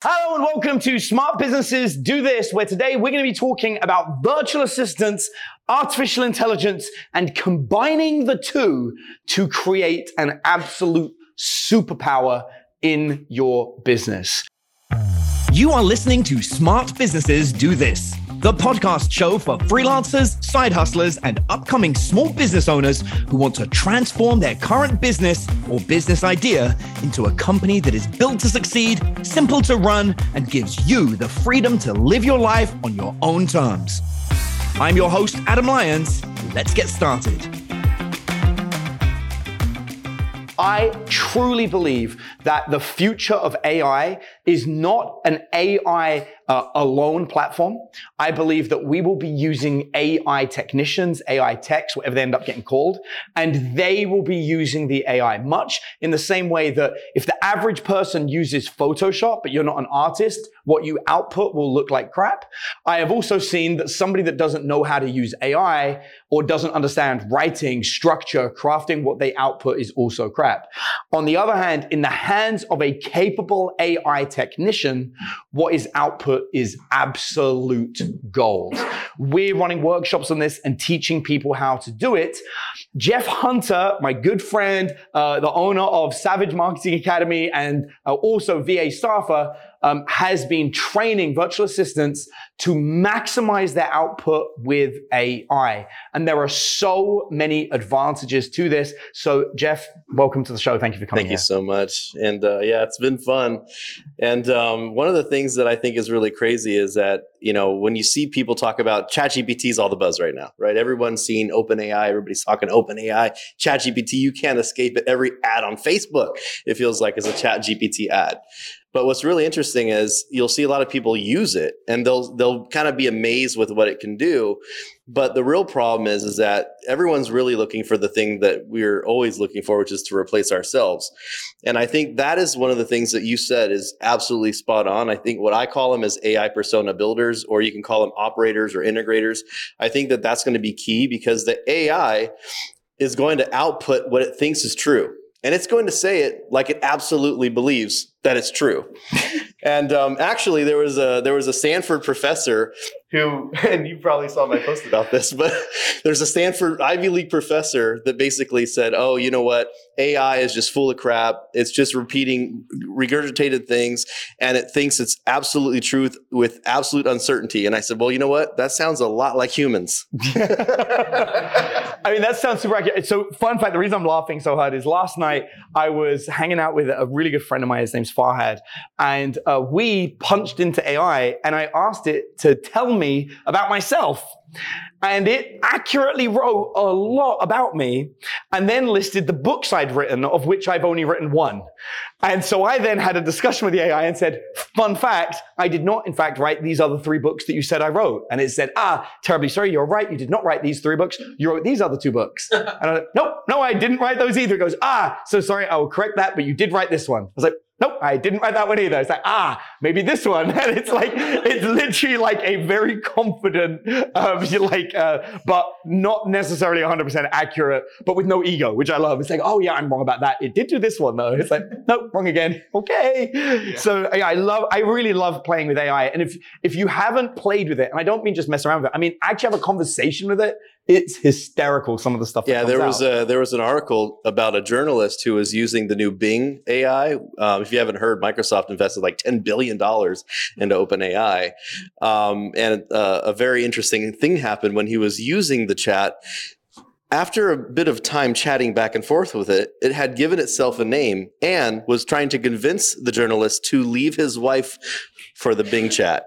Hello and welcome to Smart Businesses Do This, where today we're going to be talking about virtual assistants, artificial intelligence, and combining the two to create an absolute superpower in your business. You are listening to Smart Businesses Do This, the podcast show for freelancers, side hustlers, and upcoming small business owners who want to transform their current business or business idea into a company that is built to succeed, simple to run, and gives you the freedom to live your life on your own terms. I'm your host, Adam Lyons. Let's get started. I truly believe that the future of AI is not an AI uh, alone platform. I believe that we will be using AI technicians, AI techs, whatever they end up getting called, and they will be using the AI much in the same way that if the average person uses Photoshop, but you're not an artist, what you output will look like crap. I have also seen that somebody that doesn't know how to use AI or doesn't understand writing, structure, crafting, what they output is also crap. On the other hand, in the hands of a capable AI technician, what is output is absolute gold. We're running workshops on this and teaching people how to do it. Jeff Hunter, my good friend, uh, the owner of Savage Marketing Academy and uh, also VA staffer, um, has been training virtual assistants to maximize their output with AI. And there are so many advantages to this. So, Jeff, welcome to the show. Thank you for coming. Thank here. you so much. And uh, yeah, it's been fun. And um, one of the things that I think is really crazy is that you know when you see people talk about ChatGPT is all the buzz right now, right? Everyone's seeing OpenAI. Everybody's talking OpenAI, ChatGPT. You can't escape it. Every ad on Facebook, it feels like is a ChatGPT ad. But what's really interesting is you'll see a lot of people use it and they'll they'll kind of be amazed with what it can do. But the real problem is is that everyone's really looking for the thing that we're always looking for, which is to replace ourselves. And I think that is one of the things that you said is absolutely spot on. I think what I call them is AI persona builders, or you can call them operators or integrators. I think that that's going to be key because the AI is going to output what it thinks is true and it's going to say it like it absolutely believes that it's true. and um, actually, there was a there was a Stanford professor who, and you probably saw my post about this, but there's a Stanford Ivy League professor that basically said, "Oh, you know what? AI is just full of crap. It's just repeating regurgitated things, and it thinks it's absolutely truth with absolute uncertainty." And I said, "Well, you know what? That sounds a lot like humans." I mean, that sounds super accurate. So, fun fact: the reason I'm laughing so hard is last night I was hanging out with a really good friend of mine. His name's Farhad, and uh, we punched into AI, and I asked it to tell me about myself. And it accurately wrote a lot about me and then listed the books I'd written, of which I've only written one. And so I then had a discussion with the AI and said, fun fact, I did not in fact write these other three books that you said I wrote. And it said, ah, terribly sorry, you're right. You did not write these three books. You wrote these other two books. and I was like, nope, no, I didn't write those either. It goes, ah, so sorry, I will correct that, but you did write this one. I was like, Nope, I didn't write that one either. It's like, ah, maybe this one. And it's like, it's literally like a very confident, um, like, uh, but not necessarily 100% accurate, but with no ego, which I love. It's like, oh yeah, I'm wrong about that. It did do this one though. It's like, nope, wrong again. Okay. Yeah. So yeah, I love, I really love playing with AI. And if, if you haven't played with it, and I don't mean just mess around with it, I mean, actually have a conversation with it it's hysterical some of the stuff yeah there was out. a there was an article about a journalist who was using the new bing ai um, if you haven't heard microsoft invested like 10 billion dollars into openai. Um, and uh, a very interesting thing happened when he was using the chat after a bit of time chatting back and forth with it, it had given itself a name and was trying to convince the journalist to leave his wife for the Bing chat.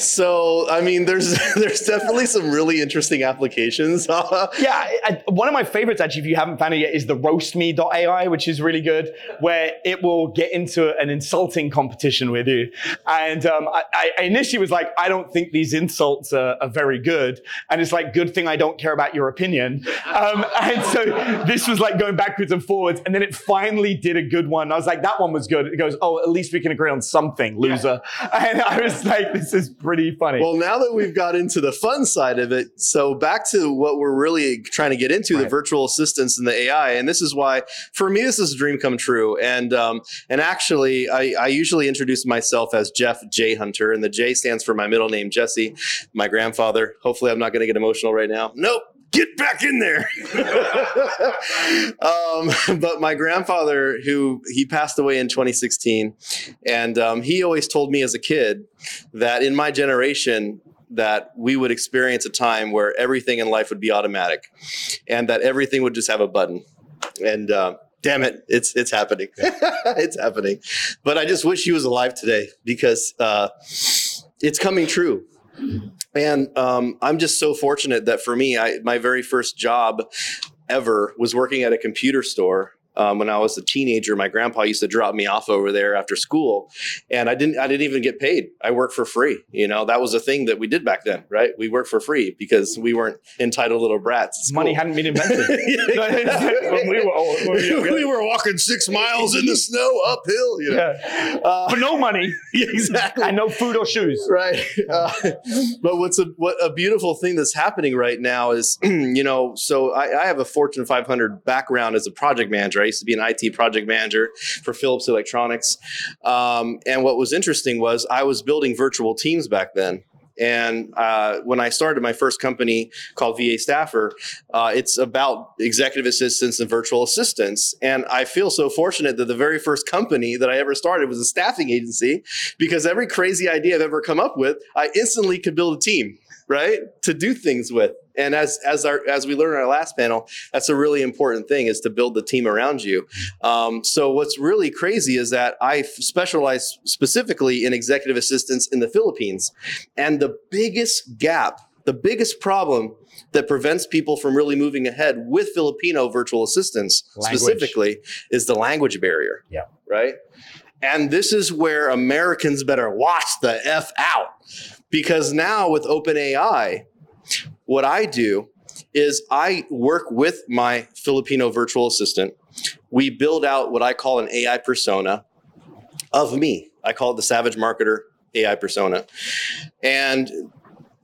so, I mean, there's there's definitely some really interesting applications. yeah, I, one of my favorites actually, if you haven't found it yet, is the roastme.ai, which is really good, where it will get into an insulting competition with you. And um, I, I, initially was like, I don't think these insults are, are very good, and it's like, good thing I don't care care about your opinion. Um, and so this was like going backwards and forwards. And then it finally did a good one. I was like, that one was good. It goes, oh, at least we can agree on something, loser. Yeah. And I was like, this is pretty funny. Well, now that we've got into the fun side of it, so back to what we're really trying to get into right. the virtual assistants and the AI. And this is why, for me, this is a dream come true. And um, and actually, I, I usually introduce myself as Jeff J Hunter, and the J stands for my middle name, Jesse, my grandfather. Hopefully, I'm not going to get emotional right now. Nope get back in there. um, but my grandfather, who he passed away in 2016, and um, he always told me as a kid that in my generation, that we would experience a time where everything in life would be automatic, and that everything would just have a button. And uh, damn it, it's it's happening. it's happening. But I just wish he was alive today because uh, it's coming true. And um, I'm just so fortunate that for me, I, my very first job ever was working at a computer store um, when I was a teenager, my grandpa used to drop me off over there after school, and I didn't I didn't even get paid. I worked for free. You know, that was a thing that we did back then, right? We worked for free because we weren't entitled little brats. Money hadn't been invented. when we were we were walking six miles in the snow uphill. You know? yeah. uh, for no money, exactly, and no food or shoes. Right. Uh, but what's a what a beautiful thing that's happening right now is, you know, so I, I have a Fortune 500 background as a project manager manager. I used to be an IT project manager for Philips Electronics. Um, and what was interesting was I was building virtual teams back then. And uh, when I started my first company called VA Staffer, uh, it's about executive assistants and virtual assistants. And I feel so fortunate that the very first company that I ever started was a staffing agency because every crazy idea I've ever come up with, I instantly could build a team right to do things with and as as our as we learned in our last panel that's a really important thing is to build the team around you. Um, so what's really crazy is that i specialize specifically in executive assistance in the philippines. And the biggest gap the biggest problem that prevents people from really moving ahead with filipino virtual assistants language. specifically is the language barrier. Yeah. Right? And this is where americans better watch the f out. Because now with OpenAI, what I do is I work with my Filipino virtual assistant. We build out what I call an AI persona of me. I call it the Savage Marketer AI persona. And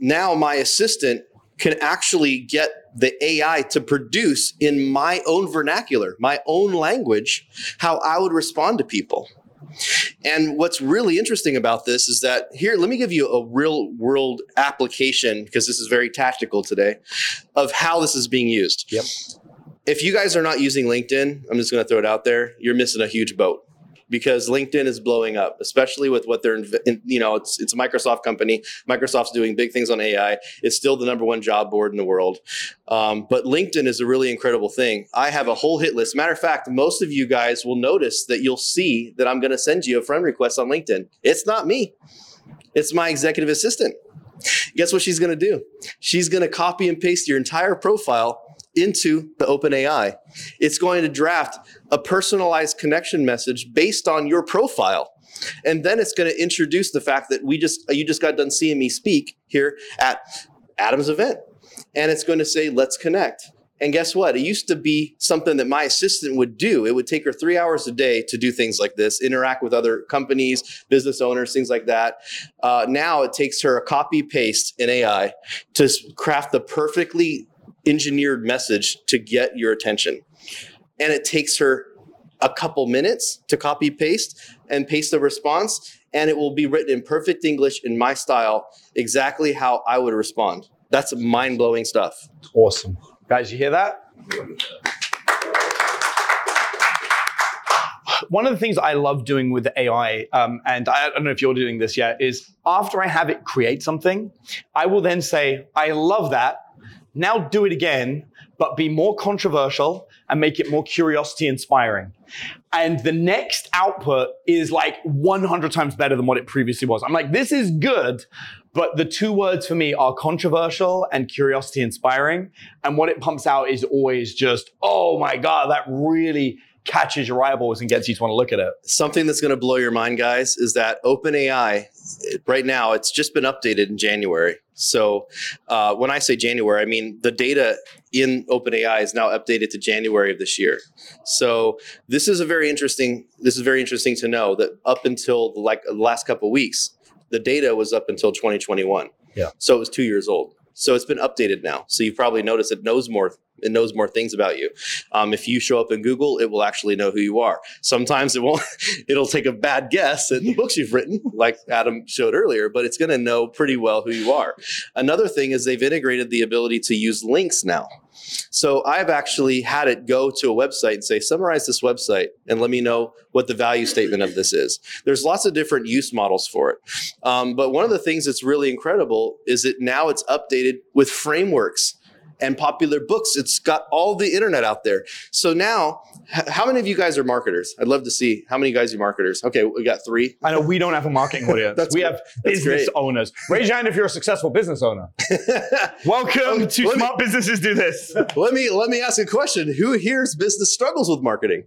now my assistant can actually get the AI to produce in my own vernacular, my own language, how I would respond to people. And what's really interesting about this is that here, let me give you a real world application because this is very tactical today of how this is being used. Yep. If you guys are not using LinkedIn, I'm just going to throw it out there, you're missing a huge boat because LinkedIn is blowing up, especially with what they're, in, you know, it's it's a Microsoft company. Microsoft's doing big things on AI. It's still the number one job board in the world. Um, but LinkedIn is a really incredible thing. I have a whole hit list. Matter of fact, most of you guys will notice that you'll see that I'm going to send you a friend request on LinkedIn. It's not me. It's my executive assistant. Guess what she's going to do? She's going to copy and paste your entire profile into the OpenAI. It's going to draft a personalized connection message based on your profile. And then it's going to introduce the fact that we just you just got done seeing me speak here at Adam's event. And it's going to say, let's connect. And guess what? It used to be something that my assistant would do. It would take her three hours a day to do things like this, interact with other companies, business owners, things like that. Uh, now it takes her a copy paste in AI to craft the perfectly engineered message to get your attention. And it takes her a couple minutes to copy paste and paste the response and it will be written in perfect English in my style, exactly how I would respond. That's mind blowing stuff. Awesome. Guys, you hear that? One of the things I love doing with AI, um, and I don't know if you're doing this yet, is after I have it create something, I will then say, I love that. Now do it again, but be more controversial and make it more curiosity inspiring. And the next output is like 100 times better than what it previously was. I'm like, this is good, but the two words for me are controversial and curiosity inspiring. And what it pumps out is always just, oh my God, that really catches your eyeballs and gets you to want to look at it. Something that's going to blow your mind, guys, is that OpenAI, right now, it's just been updated in January. So uh, when I say January, I mean the data in OpenAI is now updated to January of this year. So this is a very interesting. This is very interesting to know that up until like the last couple of weeks, the data was up until 2021. Yeah. So it was two years old. So it's been updated now. So you've probably noticed it knows more it knows more things about you. Um, if you show up in Google, it will actually know who you are. Sometimes it won't. It'll take a bad guess at the books you've written, like Adam showed earlier, but it's going to know pretty well who you are. Another thing is they've integrated the ability to use links now. So I've actually had it go to a website and say, summarize this website and let me know what the value statement of this is. There's lots of different use models for it. Um, but one of the things that's really incredible is that now it's updated with frameworks and popular books. It's got all the internet out there. So now, how many of you guys are marketers? I'd love to see how many guys are marketers. Okay, we got three. I know we don't have a marketing audience. We great. have That's business great. owners. Raise your hand if you're a successful business owner. Welcome Um, to let me- Smart Businesses Do This. let me let me ask a question. Who here's business struggles with marketing?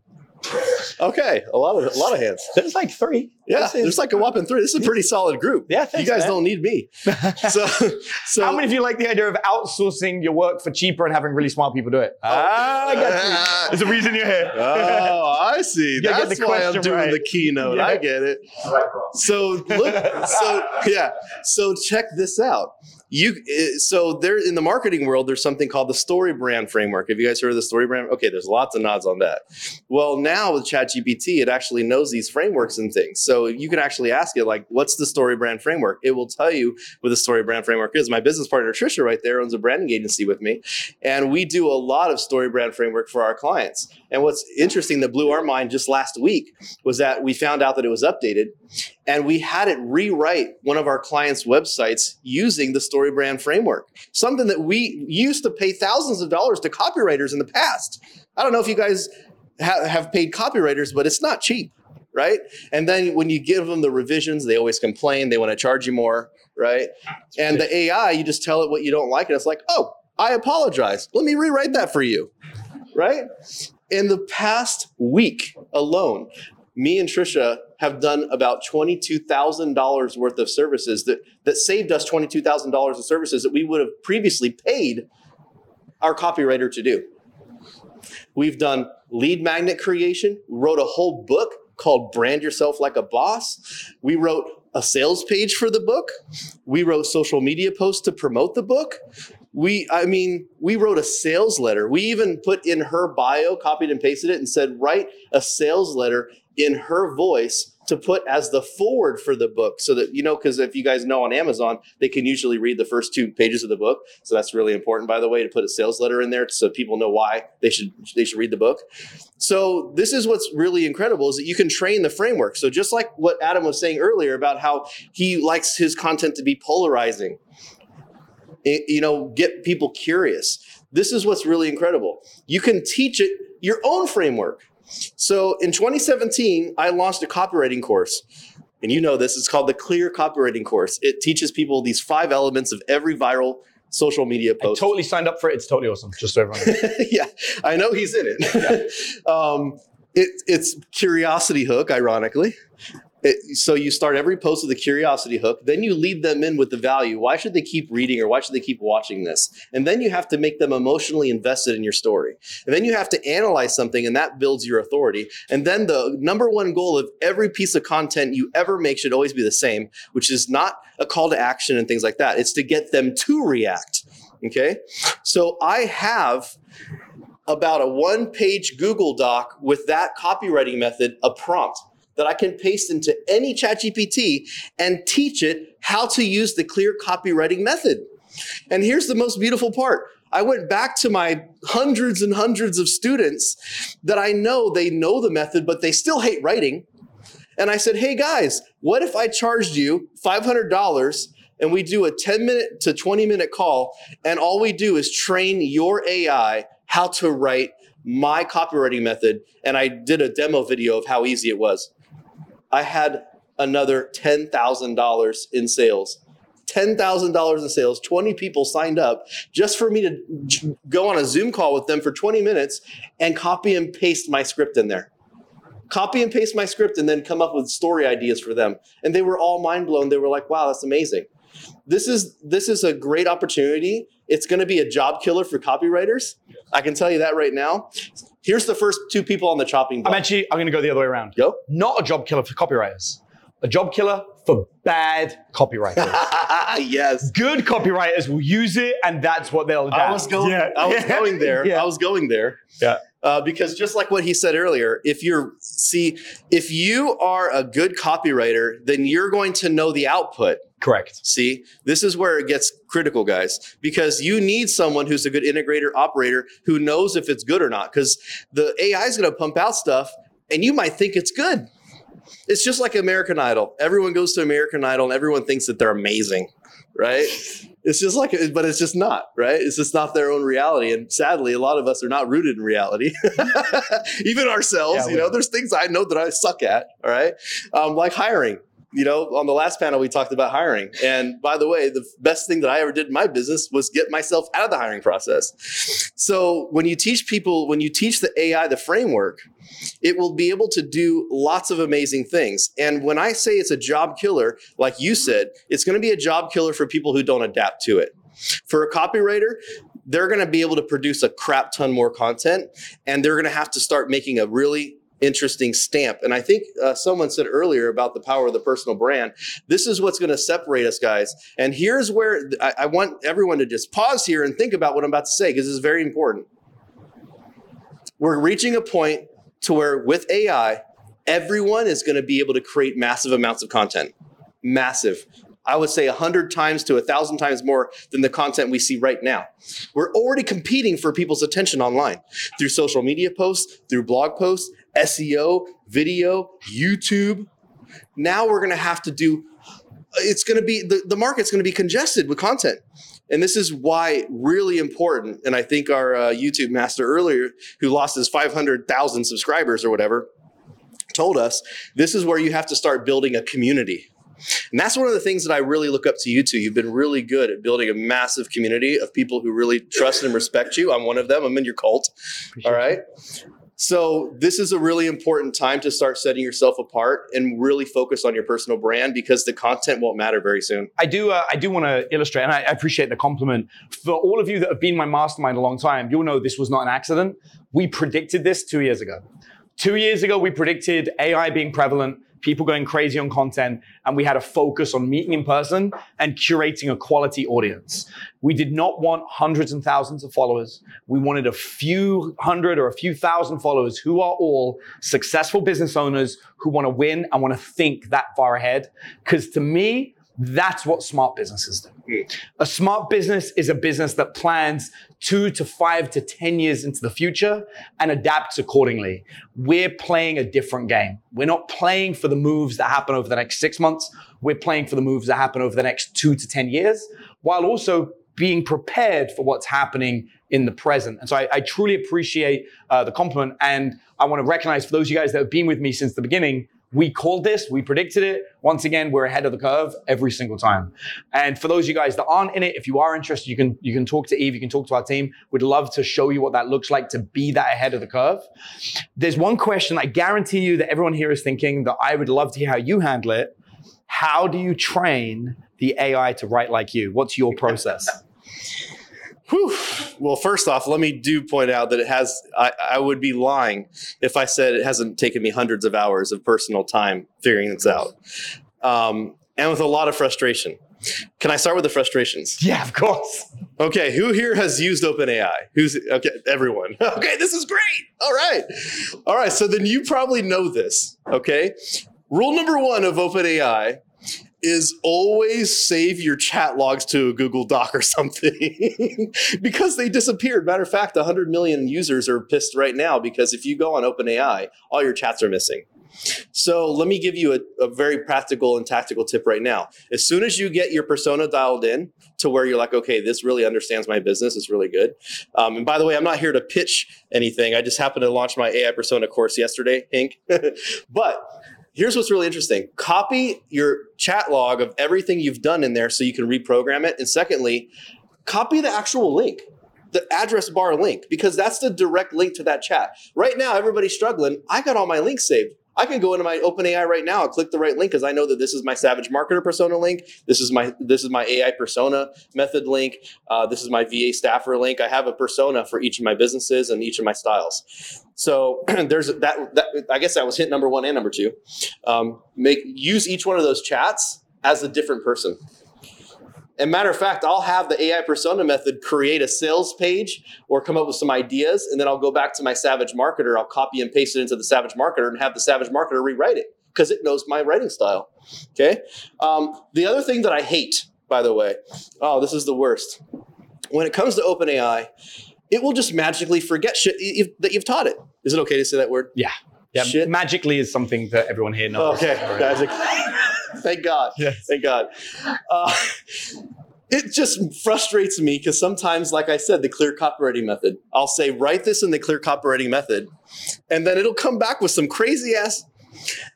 Okay, a lot of a lot of hands. There's like three. Yeah, is- there's like a whopping three. This is a pretty solid group. Yeah, you guys man. don't need me. So, so How many of you like the idea of outsourcing your work for cheaper and having really smart people do it? Ah, I got you. There's a reason you're here. oh, I see. gotta get That's the why I'm doing right. the keynote. Yeah. I get it. So look, so yeah, so check this out. You eh, so there in the marketing world, there's something called the story brand framework. Have you guys heard of the story brand? Okay, there's lots of nods on that. Well, now with ChatGPT, it actually knows these frameworks and things. So you can actually ask it like, "What's the story brand framework?" It will tell you what the story brand framework is. My business partner Trisha, right there, owns a branding agency with me, and we do a lot of story brand framework for our clients. And what's interesting that blew our mind just last week was that we found out that it was updated and we had it rewrite one of our clients' websites using the story brand framework, something that we used to pay thousands of dollars to copywriters in the past. I don't know if you guys ha- have paid copywriters, but it's not cheap, right? And then when you give them the revisions, they always complain, they want to charge you more, right? And the AI, you just tell it what you don't like, and it's like, oh, I apologize. Let me rewrite that for you, right? In the past week alone, me and Trisha have done about $22,000 worth of services that, that saved us $22,000 of services that we would have previously paid our copywriter to do. We've done lead magnet creation. Wrote a whole book called Brand Yourself Like a Boss. We wrote a sales page for the book. We wrote social media posts to promote the book. We, I mean, we wrote a sales letter. We even put in her bio, copied and pasted it, and said, write a sales letter in her voice to put as the forward for the book so that you know because if you guys know on amazon they can usually read the first two pages of the book. So that's really important by the way to put a sales letter in there so people know why they should they should read the book. So this is what's really incredible is that you can train the framework. So just like what adam was saying earlier about how he likes his content to be polarizing it- you know get people curious. This is what's really incredible. You can teach it your own framework so in 2017, I launched a copywriting course. And you know this, it's called the Clear Copywriting Course. It teaches people these five elements of every viral social media I post. totally signed up for it. It's totally awesome. Just so everyone knows. yeah, I know he's in it. um, it. It's curiosity hook, ironically. It, so you start every post with a curiosity hook, then you lead them in with the value. Why should they keep reading or why should they keep watching this? And then you have to make them emotionally invested in your story. And then you have to analyze something, and that builds your authority. And then the number one goal of every piece of content you ever make should always be the same, which is not a call to action and things like that. It's to get them to react. Okay. So I have about a one page Google Doc with that copywriting method, a prompt that I can paste into any ChatGPT and teach it how to use the clear copywriting method. And here's the most beautiful part. I went back to my hundreds and hundreds of students that I know they know the method, but they still hate writing. And I said, hey guys, what if I charged you $500 and we do a 10 minute to 20 minute call and all we do is train your AI how to write my copywriting method? And I did a demo video of how easy it was. I had another $10,000 in sales $10,000 in sales, 20 people signed up just for me to go on a Zoom call with them for 20 minutes and copy and paste my script in there. Copy and paste my script and then come up with story ideas for them. And they were all mind blown. They were like, wow, that's amazing. This is this is a great opportunity. It's going to be a job killer for copywriters. I can tell you that right now. Here's the first two people on the chopping block. I'm actually I'm going to go the other way around. Go. Not a job killer for copywriters. A job killer for bad copywriters. yes. Good copywriters will use it, and that's what they'll do. I was going. Yeah. I was going there. Yeah. I was going there. Yeah. Uh, because just like what he said earlier, if you're see, if you are a good copywriter, then you're going to know the output. Correct. See, this is where it gets critical, guys, because you need someone who's a good integrator operator who knows if it's good or not. Because the AI is going to pump out stuff, and you might think it's good. It's just like American Idol. Everyone goes to American Idol, and everyone thinks that they're amazing, right? It's just like, but it's just not, right? It's just not their own reality. And sadly, a lot of us are not rooted in reality. Even ourselves, Yeah, you know, there's things I know that I suck at, all right? Um, like hiring. You know, on the last panel, we talked about hiring. And by the way, the best thing that I ever did in my business was get myself out of the hiring process. So when you teach people, when you teach the AI the framework, it will be able to do lots of amazing things. And when I say it's a job killer, like you said, it's going to be a job killer for people who don't adapt to it. For a copywriter, they're going to be able to produce a crap ton more content and they're going to have to start making a really interesting stamp. And I think uh, someone said earlier about the power of the personal brand. This is what's going to separate us, guys. And here's where I, I want everyone to just pause here and think about what I'm about to say because this is very important. We're reaching a point to where with AI, everyone is going to be able to create massive amounts of content. Massive. I would say 100 times to 1,000 times more than the content we see right now. We're already competing for people's attention online through social media posts, through blog posts, SEO, video, YouTube. Now we're going to have to do, it's going to be, the, the market's going to be congested with content. And this is why really important. And I think our uh, YouTube master earlier, who lost his 500,000 subscribers or whatever, told us this is where you have to start building a community. And that's one of the things that I really look up to you two. You've been really good at building a massive community of people who really trust and respect you. I'm one of them. I'm in your cult. All right. So this is a really important time to start setting yourself apart and really focus on your personal brand because the content won't matter very soon. I do. Uh, I do want to illustrate, and I, I appreciate the compliment. For all of you that have been my mastermind a long time, you'll know this was not an accident. We predicted this two years ago. Two years ago, we predicted AI being prevalent, people going crazy on content, and we had a focus on meeting in person and curating a quality audience. We did not want hundreds and thousands of followers. We wanted a few hundred or a few thousand followers who are all successful business owners who want to win and want to think that far ahead. Because to me, that's what smart businesses do. A smart business is a business that plans two to five to 10 years into the future and adapts accordingly. We're playing a different game. We're not playing for the moves that happen over the next six months. We're playing for the moves that happen over the next two to 10 years, while also being prepared for what's happening in the present. And so I, I truly appreciate uh, the compliment. And I want to recognize for those of you guys that have been with me since the beginning, we called this, we predicted it. Once again, we're ahead of the curve every single time. And for those of you guys that aren't in it, if you are interested, you can you can talk to Eve, you can talk to our team. We'd love to show you what that looks like to be that ahead of the curve. There's one question I guarantee you that everyone here is thinking that I would love to hear how you handle it. How do you train the AI to write like you? What's your process? Whew. Well, first off, let me do point out that it has, I, I would be lying if I said it hasn't taken me hundreds of hours of personal time figuring this out. Um, and with a lot of frustration. Can I start with the frustrations? yeah, of course. Okay, who here has used OpenAI? Who's okay? Everyone. Okay, this is great. All right, all right. So then you probably know this. Okay, rule number one of OpenAI is always save your chat logs to a Google Doc or something because they disappeared. Matter of fact, 100 million users are pissed right now because if you go on OpenAI, all your chats are missing. So let me give you a, a, very practical and tactical tip right now. As soon as you get your persona dialed in to where you're like, okay, this really understands my business, it's really good. Um, and by the way, I'm not here to pitch anything. I just happened to launch my AI persona course yesterday, Inc. but here's what's really interesting copy your chat log of everything you've done in there so you can reprogram it. And secondly, copy the actual link the address bar link because that's the direct link to that chat. Right now, everybody's struggling. I got all my links saved. I can go into my OpenAI right now and click the right link because I know that this is my Savage Marketer persona link. This is my this is my AI persona method link. Uh, this is my VA staffer link. I have a persona for each of my businesses and each of my styles. So there's that, that. I guess that was hit number one and number two. Um, make use each one of those chats as a different person. And matter of fact, I'll have the AI persona method create a sales page or come up with some ideas, and then I'll go back to my Savage Marketer. I'll copy and paste it into the Savage Marketer and have the Savage Marketer rewrite it because it knows my writing style. Okay. Um, the other thing that I hate, by the way, oh, this is the worst. When it comes to OpenAI, it will just magically forget shit that you've taught it. Is it okay to say that word? Yeah. Yeah. Shit. Magically is something that everyone here knows. Okay. Magic. Thank God. Yes. Thank God. Uh, it just frustrates me because sometimes, like I said, the clear copywriting method, I'll say, write this in the clear copywriting method, and then it'll come back with some crazy ass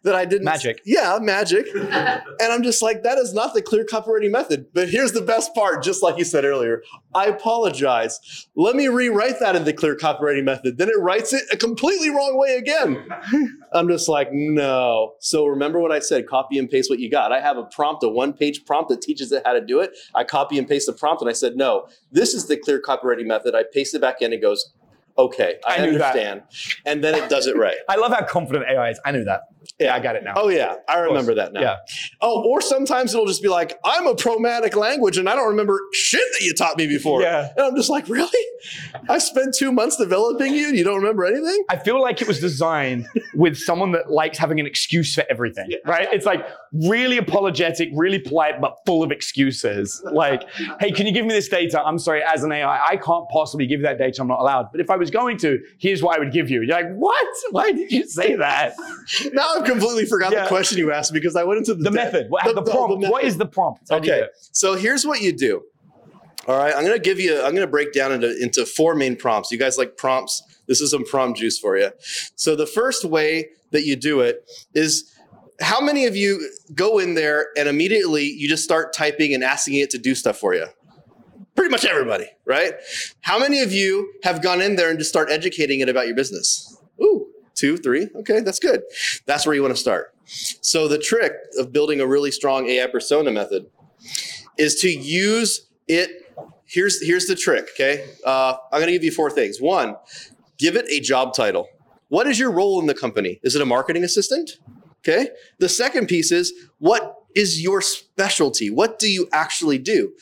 that I didn't. Magic. Yeah, magic. and I'm just like, that is not the clear copywriting method. But here's the best part, just like you said earlier. I apologize. Let me rewrite that in the clear copywriting method. Then it writes it a completely wrong way again. I'm just like, no. So remember what I said copy and paste what you got. I have a prompt, a one page prompt that teaches it how to do it. I copy and paste the prompt and I said, no, this is the clear copywriting method. I paste it back in. It goes, okay, I, I knew that. understand. And then it does it right. I love how confident AI is. I knew that. Yeah, I got it now. Oh yeah, I remember that now. Yeah. Oh, or sometimes it'll just be like, I'm a promatic language and I don't remember shit that you taught me before. Yeah. And I'm just like, really? I spent two months developing you and you don't remember anything? I feel like it was designed with someone that likes having an excuse for everything, right? It's like really apologetic, really polite, but full of excuses. Like, hey, can you give me this data? I'm sorry, as an AI, I can't possibly give you that data. I'm not allowed. But if I was going to, here's what I would give you. You're like, what? Why did you say that? Now I've completely forgot Yeah. the question you asked because I went into the, The method. What, the, prompt. method. what is the prompt? How do you do Okay, so here's what you do. All right, I'm gonna give you. I'm gonna break down into into four main prompts. You guys like prompts? This is some prompt juice for you. So the first way that you do it is. How many of you go in there and immediately you just start typing and asking it to do stuff for you? Pretty much everybody, right? How many of you have gone in there and just start educating it about your business? Ooh, two, three. Okay, that's good. That's where you want to start. So the trick of building a really strong AI persona method is to use it. Here's here's the trick. Okay, uh, I'm going to give you four things. One, give it a job title. What is your role in the company? Is it a marketing assistant? Okay. The second piece is what is your specialty? What do you actually do?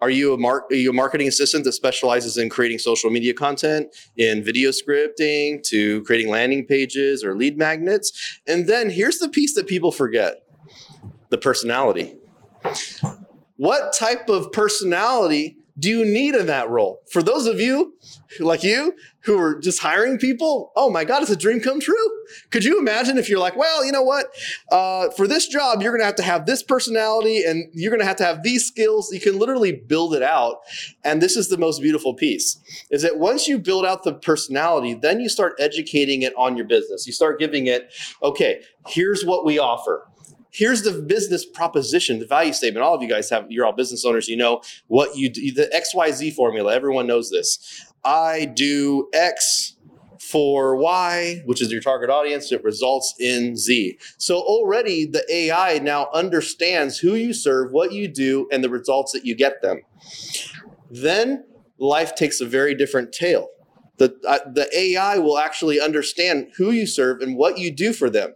Are you a mar- are you a marketing assistant that specializes in creating social media content, in video scripting, to creating landing pages or lead magnets? And then here's the piece that people forget: the personality. What type of personality do you need in that role? For those of you like you who are just hiring people, oh my God, it's a dream come true. Could you imagine if you're like, well, you know what? Uh, for this job, you're going to have to have this personality and you're going to have to have these skills. You can literally build it out. And this is the most beautiful piece is that once you build out the personality, then you start educating it on your business. You start giving it, okay, here's what we offer here's the business proposition, the value statement. All of you guys have, you're all business owners. You know what you do, the XYZ formula. Everyone knows this. I do X for Y, which is your target audience. It results in Z. So already the AI now understands who you serve, what you do, and the results that you get them. Then life takes a very different tail. The, uh, the AI will actually understand who you serve and what you do for them.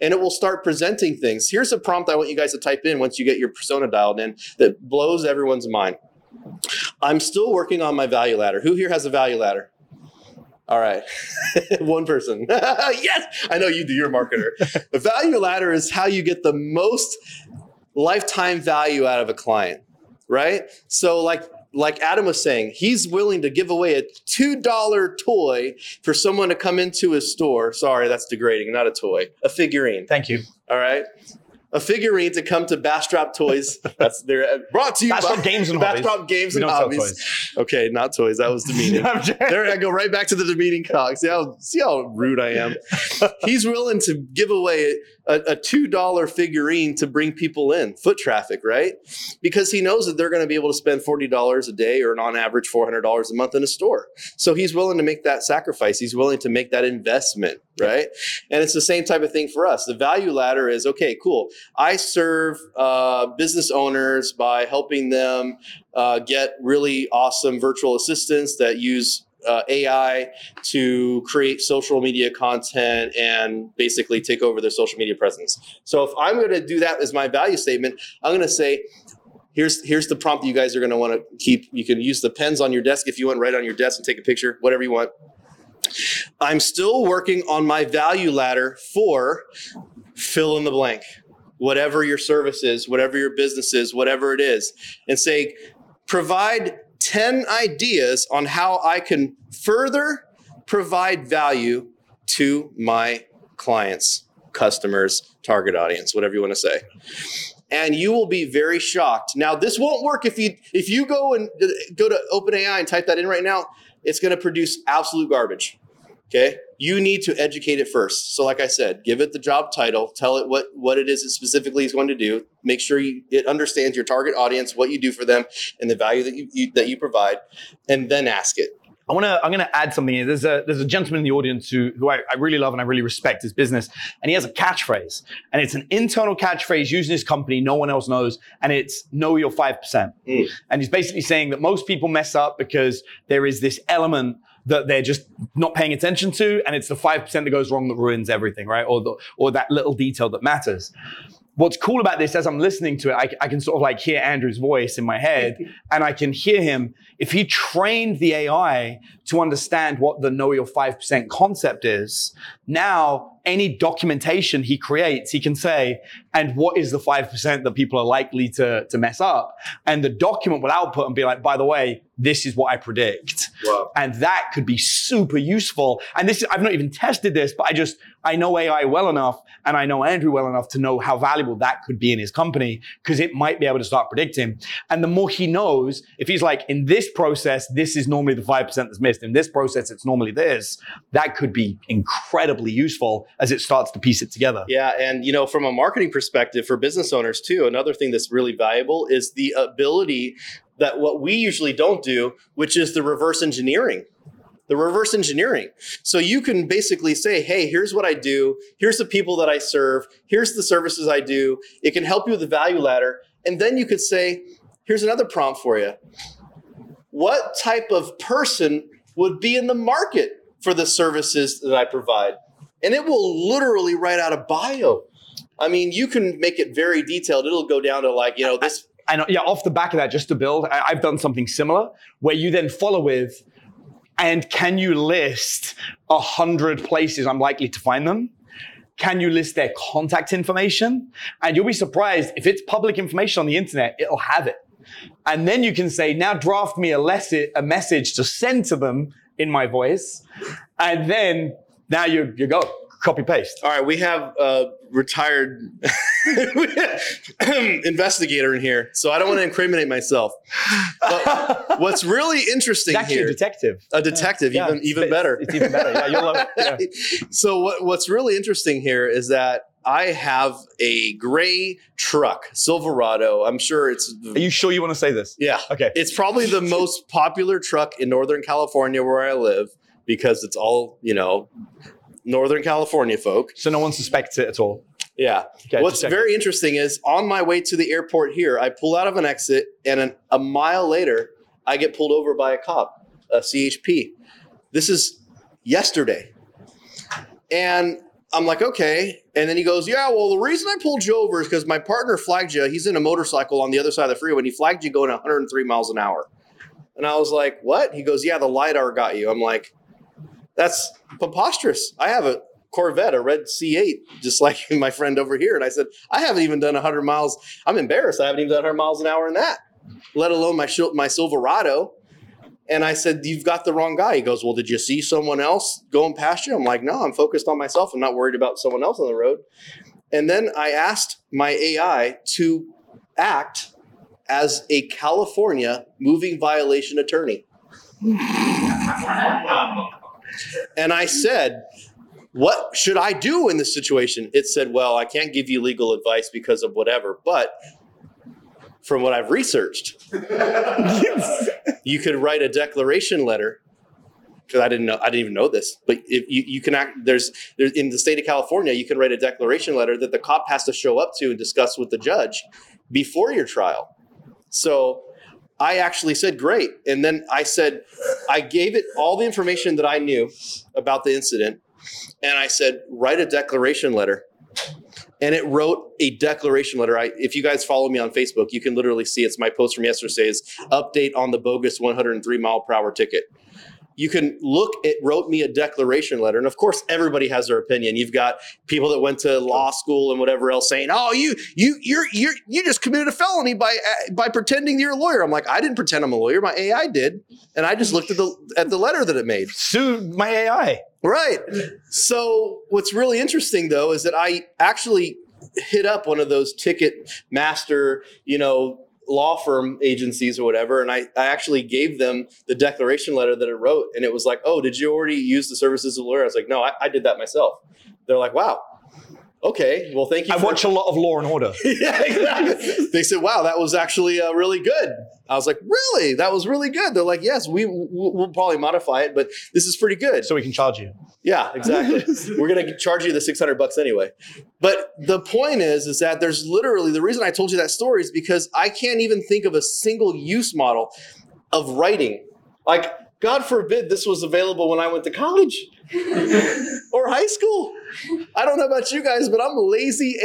And it will start presenting things. Here's a prompt I want you guys to type in once you get your persona dialed in that blows everyone's mind. I'm still working on my value ladder. Who here has a value ladder? All right. One person. yes. I know you do. You're a marketer. the value ladder is how you get the most lifetime value out of a client, right? So, like, like Adam was saying, he's willing to give away a $2 toy for someone to come into his store. Sorry, that's degrading, not a toy, a figurine. Thank you. All right. A figurine to come to Bastrop Toys. That's they're uh, brought to you Bastrop by Games and Hobbies. Games We and Hobbies. Okay, not toys. That was demeaning. There I go right back to the demeaning cock. See how see how rude I am. He's willing to give away a, a $2 figurine to bring people in, foot traffic, right? Because he knows that they're going to be able to spend $40 a day or on average $400 a month in a store. So he's willing to make that sacrifice. He's willing to make that investment, right? And it's the same type of thing for us. The value ladder is okay, cool. I serve uh, business owners by helping them uh, get really awesome virtual assistants that use uh, AI to create social media content and basically take over their social media presence. So if I'm going to do that as my value statement, I'm going to say, here's here's the prompt you guys are going to want to keep. You can use the pens on your desk if you want, right on your desk and take a picture, whatever you want. I'm still working on my value ladder for fill in the blank, whatever your service is, whatever your business is, whatever it is, and say, provide 10 ideas on how I can further provide value to my clients, customers, target audience, whatever you want to say. And you will be very shocked. Now, this won't work if you if you go and uh, go to OpenAI and type that in right now. It's going to produce absolute garbage. Okay. You need to educate it first. So, like I said, give it the job title, tell it what, what it is it specifically is going to do. Make sure you, it understands your target audience, what you do for them, and the value that you, you that you provide, and then ask it. I want to. I'm going to add something. Here. There's a there's a gentleman in the audience who who I, I, really love and I really respect his business, and he has a catchphrase, and it's an internal catchphrase used in his company. No one else knows, and it's "Know your five percent." Mm. And he's basically saying that most people mess up because there is this element that they're just not paying attention to, and it's the five percent that goes wrong that ruins everything, right? Or the, or that little detail that matters. What's cool about this, as I'm listening to it, I, I can sort of like hear Andrew's voice in my head, and I can hear him. If he trained the AI to understand what the know your five percent concept is, now any documentation he creates, he can say, and what is the 5% that people are likely to, to mess up? And the document will output and be like, by the way, this is what I predict. Wow. And that could be super useful. And this, I've not even tested this, but I just, I know AI well enough and I know Andrew well enough to know how valuable that could be in his company because it might be able to start predicting. And the more he knows, if he's like, in this process, this is normally the 5% that's missed. In this process, it's normally this. That could be incredibly useful as it starts to piece it together. Yeah. And, you know, from a marketing perspective for business owners too, another thing that's really valuable is the ability that what we usually don't do, which is the reverse engineering the reverse engineering. So you can basically say, hey, here's what I do. Here's the people that I serve. Here's the services I do. It can help you with the value ladder. And then you could say, here's another prompt for you. What type of person would be in the market for the services that I provide? And it will literally write out a bio. I mean, you can make it very detailed. It'll go down to like, you know, this. I know, yeah, off the back of that, just to build, I, I've done something similar where you then follow with, and can you list a hundred places I'm likely to find them? Can you list their contact information? And you'll be surprised if it's public information on the internet, it'll have it. And then you can say, now draft me a, a message to send to them in my voice. And then now you you go copy paste. All right, we have a retired investigator in here, so I don't want to incriminate myself. But what's really interesting actually here, a detective, a detective, yeah, even even it's, better. It's even better. Yeah, you'll love it. Yeah. so what, what's really interesting here is that I have a gray truck, Silverado. I'm sure it's. Are you sure you want to say this? Yeah. Okay. It's probably the most popular truck in Northern California where I live because it's all, you know, Northern California folk. So no one suspects it at all. Yeah. Okay, What's very interesting is on my way to the airport here, I pull out of an exit, and an, a mile later, I get pulled over by a cop, a CHP. This is yesterday. And I'm like, okay. And then he goes, yeah, well, the reason I pulled you over is because my partner flagged you. He's in a motorcycle on the other side of the freeway, and he flagged you going 103 miles an hour. And I was like, what? He goes, yeah, the LiDAR got you. I'm like, that's preposterous. I have a Corvette, a red C8, just like my friend over here. And I said, I haven't even done 100 miles. I'm embarrassed. I haven't even done 100 miles an hour in that, let alone my my Silverado. And I said, You've got the wrong guy. He goes, Well, did you see someone else going past you? I'm like, No, I'm focused on myself. I'm not worried about someone else on the road. And then I asked my AI to act as a California moving violation attorney. And I said, what should I do in this situation? It said, well, I can't give you legal advice because of whatever, but from what I've researched, you could write a declaration letter because I didn't know I didn't even know this. But if you, you can act there's there's in the state of California, you can write a declaration letter that the cop has to show up to and discuss with the judge before your trial. So I actually said great. And then I said I gave it all the information that I knew about the incident. And I said, write a declaration letter and it wrote a declaration letter. I, if you guys follow me on Facebook, you can literally see it's my post from yesterday's update on the bogus 103 mile per hour ticket you can look it wrote me a declaration letter and of course everybody has their opinion. You've got people that went to law school and whatever else saying oh you you you're you're you just committed a felony by by pretending you're a lawyer. I'm like i didn't pretend i'm a lawyer. My ai did. And i just looked at the at the letter that it made. Sue my AI. Right. So what's really interesting though is that I actually hit up one of those ticket master, you know, law firm agencies or whatever, and I, I actually gave them the declaration letter that it wrote, and it was like, "Oh, did you already use the services of a lawyer?" I was like, "No, I, I did that myself." They're like, "Wow, okay, well, thank you." I for- watch a lot of Law and Order. yeah, exactly. they said, "Wow, that was actually uh, really good." I was like, "Really? That was really good." They're like, "Yes, we we'll, we'll probably modify it, but this is pretty good." So we can charge you. Yeah, exactly. We're gonna charge you the six hundred bucks anyway. But the point is, is that there's literally the reason I told you that story is because I can't even think of a single use model of writing. Like, God forbid this was available when I went to college or high school. I don't know about you guys, but I'm lazy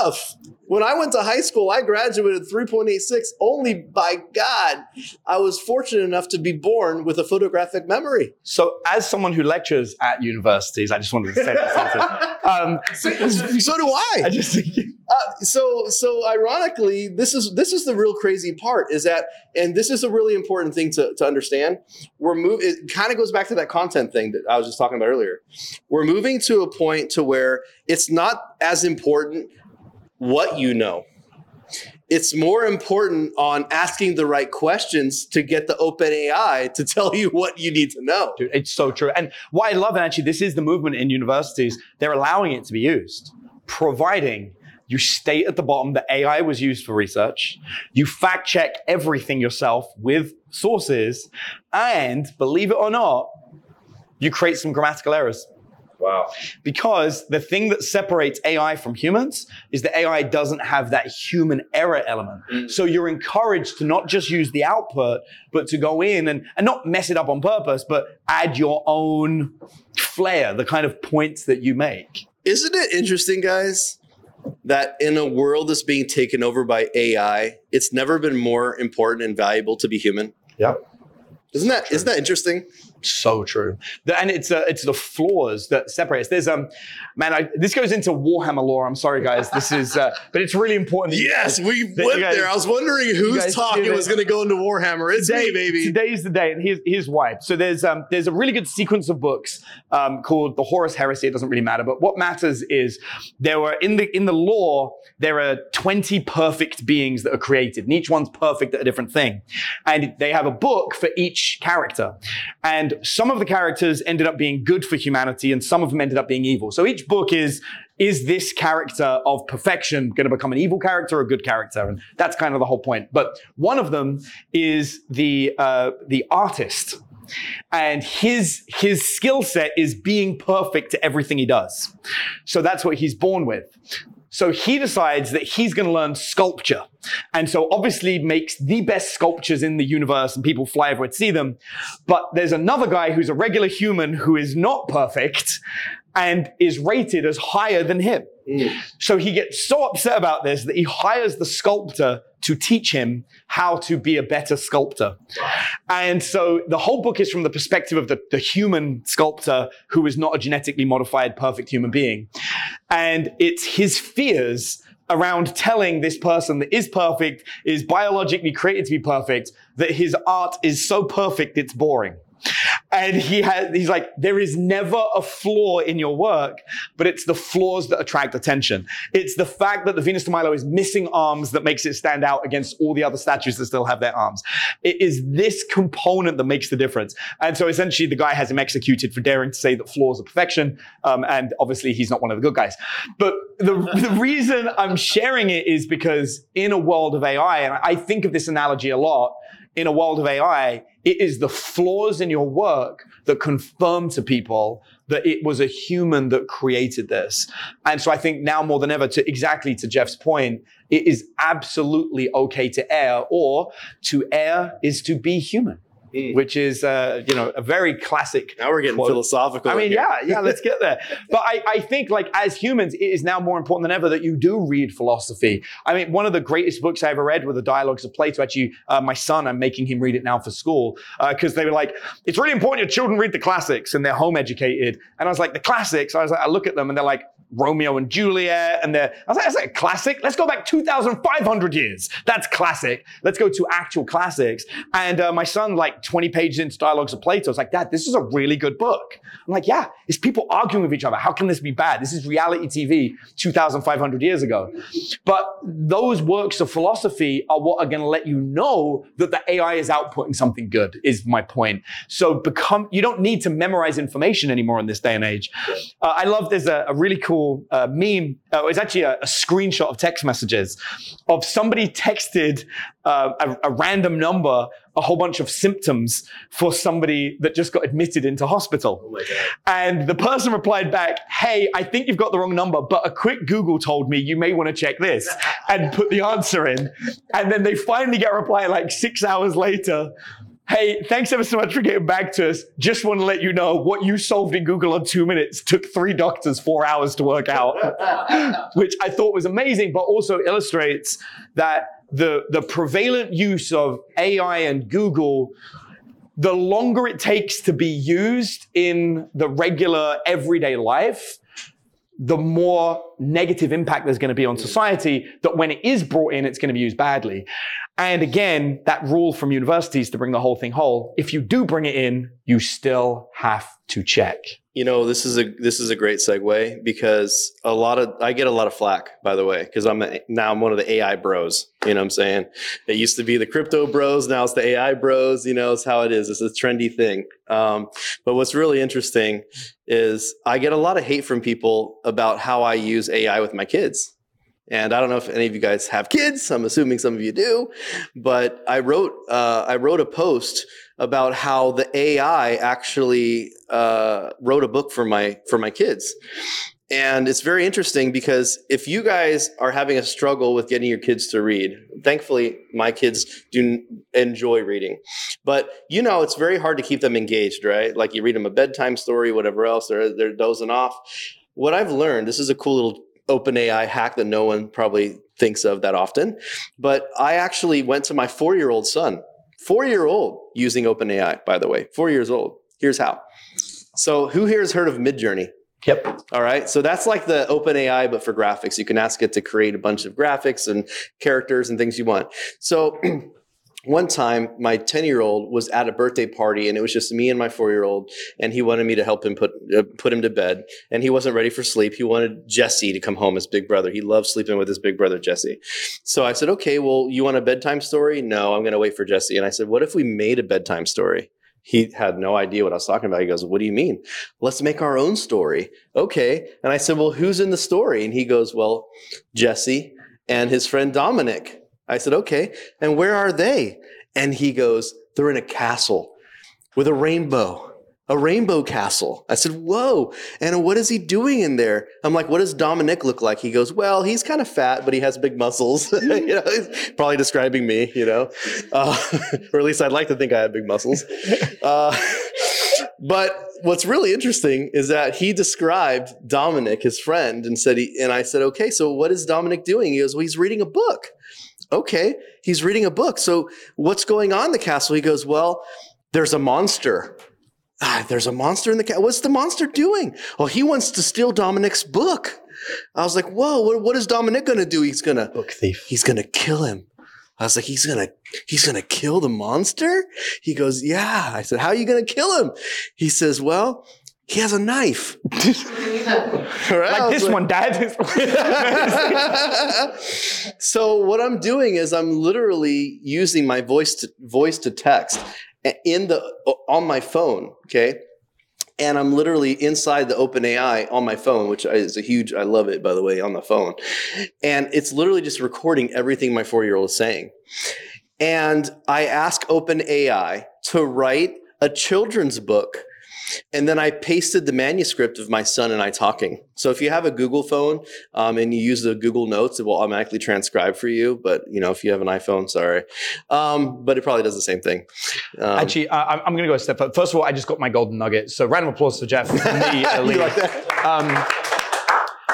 AF. When I went to high school, I graduated 3.86 only by God. I was fortunate enough to be born with a photographic memory. So, as someone who lectures at universities, I just wanted to say that. um, So do I. I just think Uh, so so ironically this is this is the real crazy part is that and this is a really important thing to, to understand. We're moving it kind of goes back to that content thing that i was just talking about earlier. We're moving to a point to where it's not as important what you know it's more important on asking the right questions to get the open ai to tell you what you need to know Dude, it's so true. And what I love, and actually, this is the movement in universities, they're allowing it to be used, providing you state at the bottom that AI was used for research, you fact check everything yourself with sources, and believe it or not, you create some grammatical errors. Wow Because the thing that separates AI from humans is that AI doesn't have that human error element. Mm. So you're encouraged to not just use the output, but to go in and, and not mess it up on purpose, but add your own flair, the kind of points that you make. Isn't it interesting, guys, that in a world that's being taken over by AI, it's never been more important and valuable to be human? Yep. Isn't that isn't that interesting? So true. The- and it's uh, it's the flaws that separate us. There's um, man, I, this goes into Warhammer lore. I'm sorry, guys. This is, uh, but it's really important. Yes, we went guys- there. I was wondering whose talking was going to go into Warhammer. It's me, baby. Today's the day, and here's, here's why. So there's um, there's a really good sequence of books um, called the Horus Heresy. It doesn't really matter, but what matters is there were in the in the lore there are 20 perfect beings that are created, and each one's perfect at a different thing, and they have a book for each character, and some of the characters ended up being good for humanity, and some of them ended up being evil. So each book is is this character of perfection going to become an evil character or a good character? And that's kind of the whole point. But one of them is the uh, the artist, and his his skill set is being perfect to everything he does. So that's what he's born with. So he decides that he's going to learn sculpture. And so obviously makes the best sculptures in the universe and people fly over to see them. But there's another guy who's a regular human who is not perfect and is rated as higher than him. Mm. So he gets so upset about this that he hires the sculptor to teach him how to be a better sculptor. And so the whole book is from the perspective of the, the human sculptor who is not a genetically modified perfect human being. And it's his fears around telling this person that is perfect, is biologically created to be perfect, that his art is so perfect it's boring. And he he's like, there is never a flaw in your work, but it's the flaws that attract attention. It's the fact that the Venus de Milo is missing arms that makes it stand out against all the other statues that still have their arms. It is this component that makes the difference. And so essentially the guy has him executed for daring to say that flaws are perfection. Um, and obviously he's not one of the good guys. But the, the reason I'm sharing it is because in a world of AI, and I think of this analogy a lot, in a world of AI, it is the flaws in your work that confirm to people that it was a human that created this. And so I think now more than ever, to exactly to Jeff's point, it is absolutely okay to err, or to err is to be human. Mm. Which is, uh, you know, a very classic. Now we're getting quote. philosophical. I mean, here. yeah, yeah, let's get there. but I, I think, like, as humans, it is now more important than ever that you do read philosophy. I mean, one of the greatest books I ever read were the Dialogues of Plato. Actually, uh, my son, I'm making him read it now for school because uh, they were like, it's really important your children read the classics and they're home educated. And I was like, the classics. I was like, I look at them and they're like, Romeo and Juliet, and they're, I was like, that's like a classic. Let's go back 2,500 years. That's classic. Let's go to actual classics. And uh, my son, like 20 pages into Dialogues of Plato, was like, Dad, this is a really good book. I'm like, yeah, it's people arguing with each other. How can this be bad? This is reality TV 2,500 years ago. But those works of philosophy are what are going to let you know that the AI is outputting something good, is my point. So become, you don't need to memorize information anymore in this day and age. Uh, I love, there's a, a really cool cool uh, meme. Uh, it was actually a, a, screenshot of text messages of somebody texted uh, a, a, random number, a whole bunch of symptoms for somebody that just got admitted into hospital. Oh and the person replied back, Hey, I think you've got the wrong number, but a quick Google told me you may want to check this and put the answer in. And then they finally get a reply like six hours later Hey, thanks ever so much for getting back to us. Just want to let you know what you solved in Google in two minutes took three doctors four hours to work out, which I thought was amazing, but also illustrates that the, the prevalent use of AI and Google, the longer it takes to be used in the regular everyday life, the more negative impact there's going to be on society that when it is brought in, it's going to be used badly. And again, that rule from universities to bring the whole thing whole, if you do bring it in, you still have to check. You know, this is a this is a great segue because a lot of I get a lot of flack, by the way, because I'm a, now I'm one of the AI bros. You know what I'm saying? It used to be the crypto bros, now it's the AI bros. You know, it's how it is. It's a trendy thing. Um, but what's really interesting is I get a lot of hate from people about how I use AI with my kids. And I don't know if any of you guys have kids. I'm assuming some of you do. But I wrote uh, I wrote a post about how the AI actually uh, wrote a book for my for my kids. And it's very interesting because if you guys are having a struggle with getting your kids to read, thankfully my kids do enjoy reading. But you know, it's very hard to keep them engaged, right? Like you read them a bedtime story, whatever else, they're they're dozing off. What I've learned, this is a cool little OpenAI hack that no one probably thinks of that often. But I actually went to my four year old son, four year old, using OpenAI, by the way, four years old. Here's how. So, who here has heard of Midjourney? Yep. All right. So that's like the OpenAI, but for graphics. You can ask it to create a bunch of graphics and characters and things you want. So one time my 10 year old was at a birthday party and it was just me and my four year old and he wanted me to help him put uh, put him to bed and he wasn't ready for sleep he wanted jesse to come home his big brother he loved sleeping with his big brother jesse so i said okay well you want a bedtime story no i'm going to wait for jesse and i said what if we made a bedtime story he had no idea what I was talking about. He goes, What do you mean? Let's make our own story. Okay. And I said, Well, who's in the story? And he goes, Well, Jesse and his friend Dominic. I said, okay. And where are they? And he goes, they're in a castle with a rainbow, a rainbow castle. I said, whoa. And what is he doing in there? I'm like, what does Dominic look like? He goes, well, he's kind of fat, but he has big muscles. you know, he's probably describing me, you know, uh, or at least I'd like to think I have big muscles. Uh, but what's really interesting is that he described Dominic, his friend, and said, he, and I said, okay, so what is Dominic doing? He goes, well, he's reading a book okay, he's reading a book. So what's going on in the castle? He goes, well, there's a monster. Ah, there's a monster in the castle. What's the monster doing? Well, he wants to steal Dominic's book. I was like, whoa, what, what is Dominic going to do? He's going to book thief. He's going to kill him. I was like, he's gonna, he's gonna kill the monster. He goes, yeah. I said, how are you gonna kill him? He says, well, he has a knife. Right? Like this like, one, Dad. so what I'm doing is I'm literally using my voice to voice to text in the on my phone. Okay, and I'm literally inside the OpenAI on my phone, which is a huge. I love it, by the way, on the phone, and it's literally just recording everything my four year old is saying. And I ask OpenAI to write a children's book and then I pasted the manuscript of my son and I talking. So if you have a Google phone um, and you use the Google Notes, it will automatically transcribe for you. But you know, if you have an iPhone, sorry, um, but it probably does the same thing. Um, Actually, uh, I'm going to go a step further. First of all, I just got my golden nugget. So round of applause for Jeff. Me, like? Um,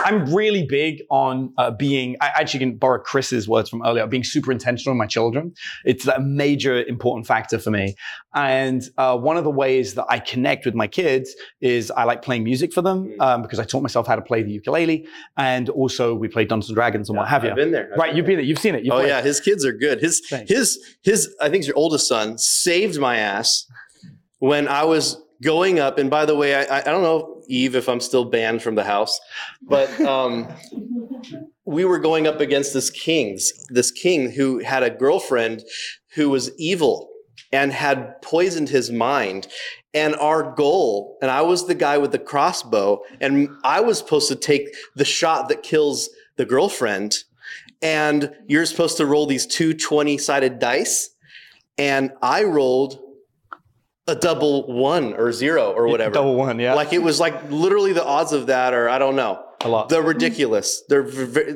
I'm really big on uh, being, I actually can borrow Chris's words from earlier, being super intentional with my children. It's a major important factor for me. And uh, one of the ways that I connect with my kids is I like playing music for them mm. um, because I taught myself how to play the ukulele. And also we play Dungeons and Dragons and yeah, what have you. I've been there. I've right. Been you've been there. You've seen it. You've oh, yeah. His kids are good. His, Thanks. his, his, I think your oldest son saved my ass when I was going up. And by the way, I, I don't know Eve if I'm still banned from the house. But um, we were going up against this king, this king who had a girlfriend who was evil and had poisoned his mind. And our goal, and I was the guy with the crossbow, and I was supposed to take the shot that kills the girlfriend. And you're supposed to roll these two 20 sided dice. And I rolled a double one or zero or whatever. Double one, yeah. Like it was like literally the odds of that are I don't know. A lot. They're ridiculous. They're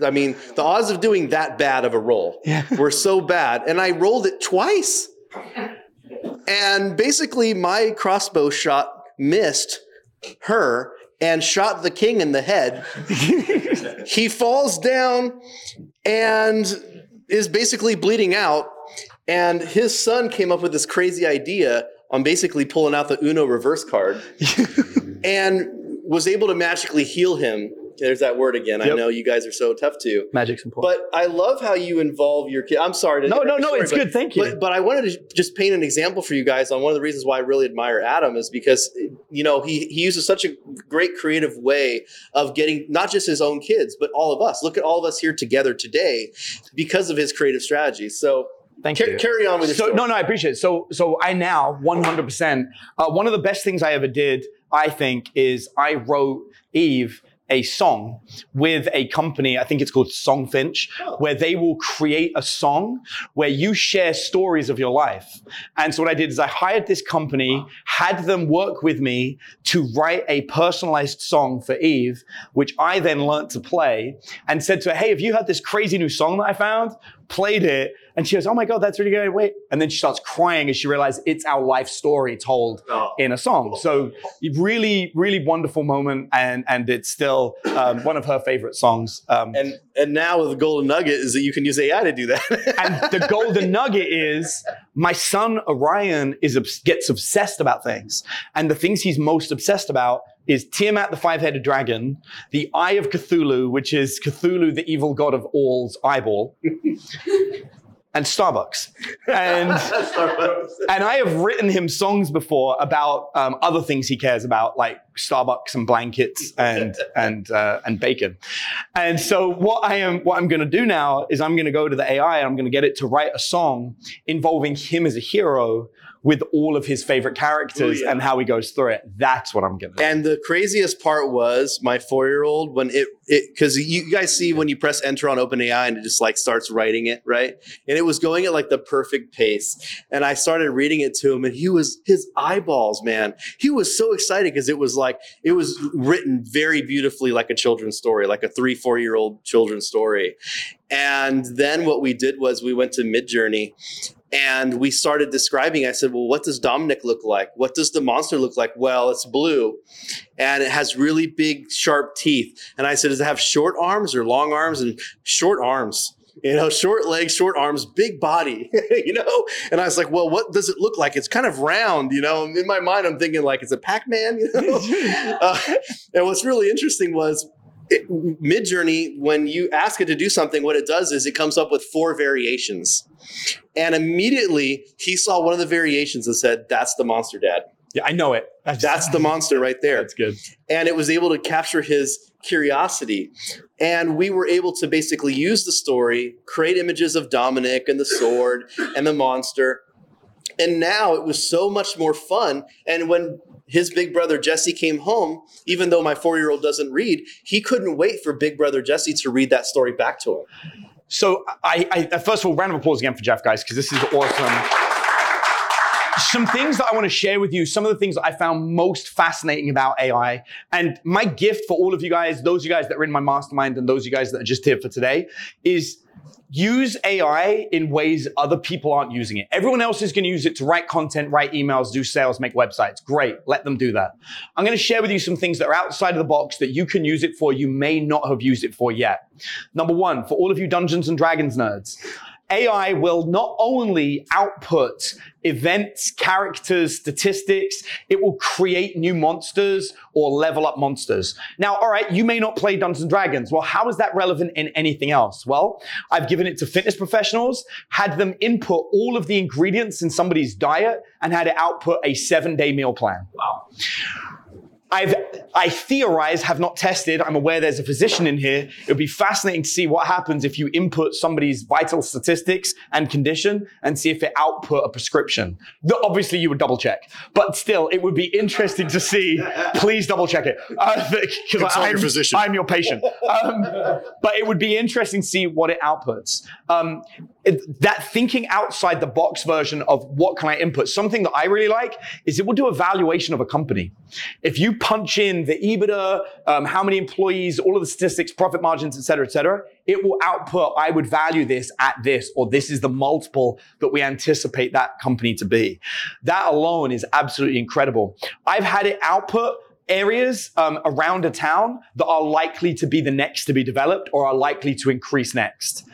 I mean, the odds of doing that bad of a roll yeah. were so bad and I rolled it twice. And basically my crossbow shot missed her and shot the king in the head. he falls down and is basically bleeding out and his son came up with this crazy idea on basically pulling out the Uno reverse card and was able to magically heal him. There's that word again. Yep. I know you guys are so tough too. Magic's important. But I love how you involve your kid. I'm sorry to No, no, no, story, it's but, good. Thank you. But, but I wanted to just paint an example for you guys on one of the reasons why I really admire Adam is because you know he he uses such a great creative way of getting not just his own kids, but all of us. Look at all of us here together today because of his creative strategies. So Thank Car- you. Carry on with your so, story. No, no, I appreciate it. So, so I now 100%. Uh, one of the best things I ever did, I think, is I wrote Eve a song with a company, I think it's called Songfinch, oh. where they will create a song where you share stories of your life. And so what I did is I hired this company, wow. had them work with me to write a personalized song for Eve, which I then learned to play and said to her, Hey, have you heard this crazy new song that I found? Played it and she goes, Oh my God, that's really good. Wait. And then she starts crying as she realizes it's our life story told oh. in a song. So really, really wonderful moment. And, and it's still um, one of her favorite songs. Um, and, and now the golden nugget is that you can use AI to do that. and the golden nugget is my son Orion is, gets obsessed about things. And the things he's most obsessed about is Tiamat, the five-headed dragon, the Eye of Cthulhu, which is Cthulhu, the evil god of all's eyeball, and Starbucks. And, Starbucks. and I have written him songs before about um, other things he cares about, like Starbucks and blankets and and uh, and bacon. And so what I am what I'm going to do now is I'm going to go to the AI and I'm going to get it to write a song involving him as a hero with all of his favorite characters Ooh, yeah. and how he goes through it. That's what I'm gonna. Do. And the craziest part was my four year old when it it because you guys see when you press enter on OpenAI and it just like starts writing it right, and it was going at like the perfect pace. And I started reading it to him, and he was his eyeballs, man. He was so excited because it was like it was written very beautifully, like a children's story, like a three four year old children's story. And then what we did was we went to Midjourney and we started describing. I said, "Well, what does Dominic look like? What does the monster look like?" Well, it's blue, and it has really big, sharp teeth. And I said, "Does it have short arms or long arms?" And short arms. You know, short legs, short arms, big body. you know, and I was like, "Well, what does it look like? It's kind of round." You know, in my mind, I'm thinking like, "It's a Pac-Man." You know, uh, and what's really interesting was Midjourney, when you ask it to do something, what it does is it comes up with four variations. And immediately he saw one of the variations and said, That's the monster dad. Yeah, I know it. That's, That's the monster right there. That's good. And it was able to capture his curiosity. And we were able to basically use the story, create images of Dominic and the sword and the monster. And now it was so much more fun. And when his big brother Jesse came home, even though my four year old doesn't read, he couldn't wait for big brother Jesse to read that story back to him. So, I, I first of all, round of applause again for Jeff, guys, because this is awesome. Some things that I want to share with you, some of the things that I found most fascinating about AI. And my gift for all of you guys, those you guys that are in my mastermind and those you guys that are just here for today, is use AI in ways other people aren't using it. Everyone else is going to use it to write content, write emails, do sales, make websites. Great. Let them do that. I'm going to share with you some things that are outside of the box that you can use it for you may not have used it for yet. Number one, for all of you Dungeons and Dragons nerds, AI will not only output events, characters, statistics, it will create new monsters or level up monsters. Now, all right, you may not play Dungeons and Dragons. Well, how is that relevant in anything else? Well, I've given it to fitness professionals, had them input all of the ingredients in somebody's diet, and had it output a seven day meal plan. Wow. I've, theorize, have not tested. I'm aware there's a physician in here. It would be fascinating to see what happens if you input somebody's vital statistics and condition and see if it output a prescription. Obviously, you would double check, but still, it would be interesting to see. Please double check it because uh, I'm, physician. I'm your patient. Um, but it would be interesting to see what it outputs. Um, that thinking outside the box version of what can I input. Something that I really like is it will do a valuation of a company. If you punch in the EBITDA, um, how many employees, all of the statistics, profit margins, et cetera, et cetera, it will output, I would value this at this, or this is the multiple that we anticipate that company to be. That alone is absolutely incredible. I've had it output areas um, around a town that are likely to be the next to be developed or are likely to increase next.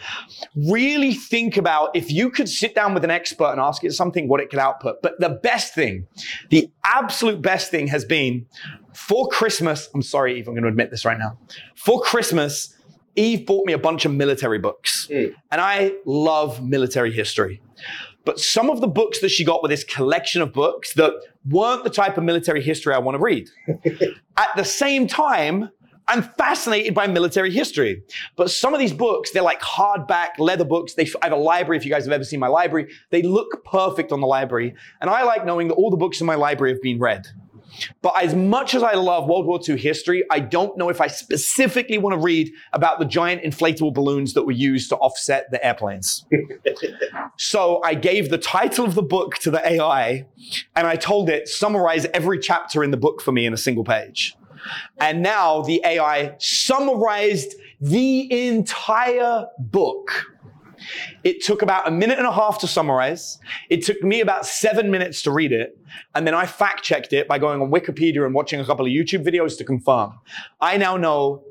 Really think about if you could sit down with an expert and ask it something, what it could output. But the best thing, the absolute best thing has been for Christmas. I'm sorry, Eve, I'm going to admit this right now. For Christmas, Eve bought me a bunch of military books, mm. and I love military history. But some of the books that she got were this collection of books that weren't the type of military history I want to read. At the same time, I'm fascinated by military history. But some of these books, they're like hardback leather books. They, I have a library. If you guys have ever seen my library, they look perfect on the library. And I like knowing that all the books in my library have been read. But as much as I love World War II history, I don't know if I specifically want to read about the giant inflatable balloons that were used to offset the airplanes. so I gave the title of the book to the AI and I told it, summarize every chapter in the book for me in a single page. And now the AI summarized the entire book it took about a minute and a half to summarize. It took me about seven minutes to read it. And then I fact checked it by going on Wikipedia and watching a couple of YouTube videos to confirm. I now know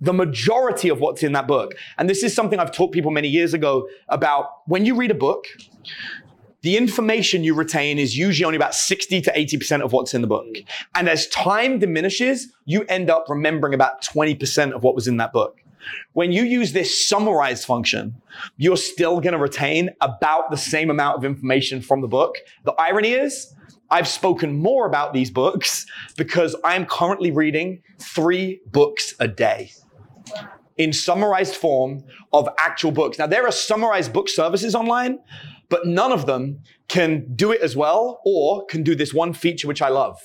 the majority of what's in that book. And this is something I've taught people many years ago about when you read a book, the information you retain is usually only about 60 to 80% of what's in the book. And as time diminishes, you end up remembering about 20% of what was in that book. When you use this summarize function, you're still going to retain about the same amount of information from the book. The irony is, I've spoken more about these books because I'm currently reading three books a day in summarized form of actual books. Now, there are summarized book services online, but none of them can do it as well or can do this one feature which I love.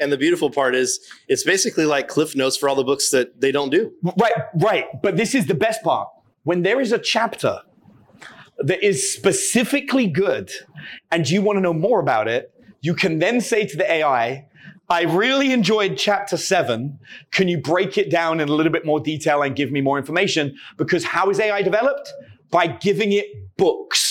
And the beautiful part is it's basically like cliff notes for all the books that they don't do. Right, right. But this is the best part. When there is a chapter that is specifically good and you want to know more about it, you can then say to the AI, I really enjoyed chapter seven. Can you break it down in a little bit more detail and give me more information? Because how is AI developed? By giving it books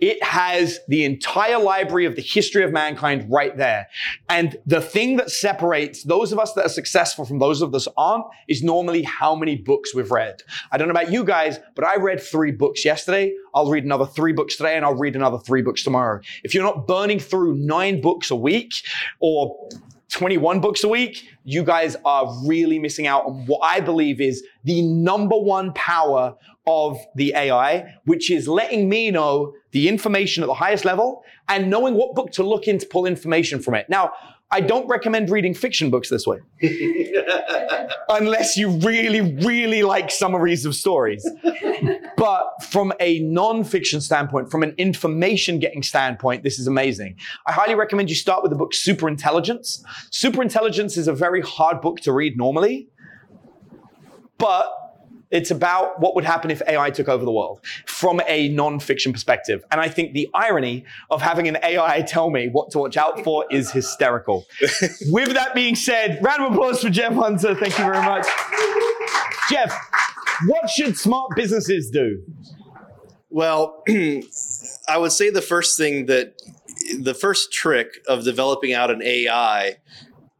it has the entire library of the history of mankind right there. And the thing that separates those of us that are successful from those of us aren't is normally how many books we've read. I don't know about you guys, but I read three books yesterday. I'll read another three books today and I'll read another three books tomorrow. If you're not burning through nine books a week or 21 books a week, you guys are really missing out on what I believe is the number one power of the AI, which is letting me know the information at the highest level and knowing what book to look in to pull information from it. Now, I don't recommend reading fiction books this way. Unless you really, really like summaries of stories. but from a non-fiction standpoint, from an information getting standpoint, this is amazing. I highly recommend you start with the book Super Intelligence. Super Intelligence is a very hard book to read normally, but it's about what would happen if AI took over the world from a non-fiction perspective. And I think the irony of having an AI tell me what to watch out for is hysterical. With that being said, round of applause for Jeff Hunter. Thank you very much. Jeff, what should smart businesses do? Well, I would say the first thing that the first trick of developing out an AI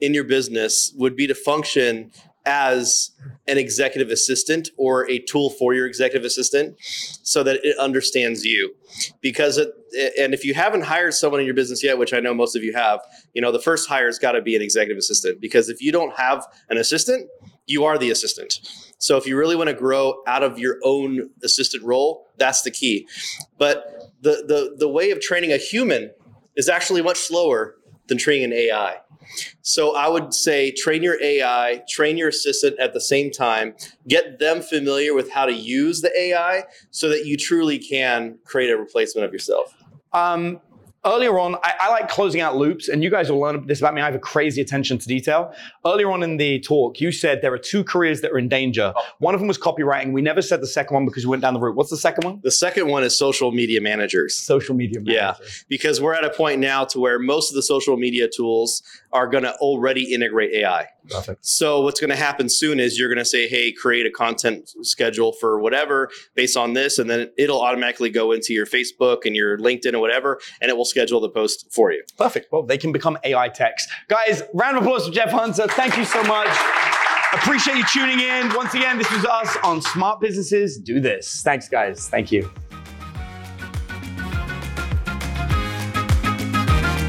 in your business would be to function as an executive assistant or a tool for your executive assistant so that it understands you. Because it, and if you haven't hired someone in your business yet which i know most of you have you know the first hire has got to be an executive assistant. Because if you don't have an assistant you are the assistant. So if you really want to grow out of your own assistant role that's the key. But the the, the way of training a human is actually much slower than training an ai so I would say train your AI, train your assistant at the same time, get them familiar with how to use the AI so that you truly can create a replacement of yourself. Um, earlier on, I, I, like closing out loops, and you guys will learn this about me. I have a crazy attention to detail. Earlier on in the talk, you said there are two careers that are in danger. One of them was copywriting. We never said the second one because we went down the route. What's the second one? The second one is social media managers. Social media managers. Yeah, because we're at a point now to where most of the social media tools are going to already integrate AI. Perfect. So what's going to happen soon is you're going to say, "Hey, create a content schedule for whatever based on this," and then it'll automatically go into your Facebook and your LinkedIn or whatever, and it will schedule the post for you. Perfect. Well, they can become AI techs. Guys, round of applause for Jeff Hunter. Thank you so much. Appreciate you tuning in. Once again, this was us on Smart Businesses Do This. Thanks, guys. Thank you.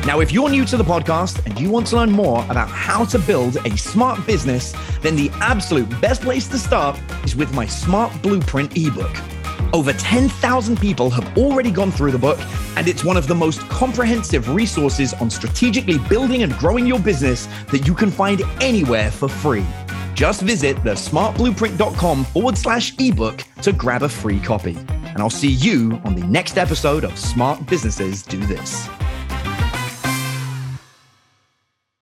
Now, if you're new to the podcast and you want to learn more about how to build a smart business, then the absolute best place to start is with my Smart Blueprint ebook. Over 10,000 people have already gone through the book, and it's one of the most comprehensive resources on strategically building and growing your business that you can find anywhere for free. Just visit thesmartblueprint.com forward slash ebook to grab a free copy. And I'll see you on the next episode of Smart Businesses Do This.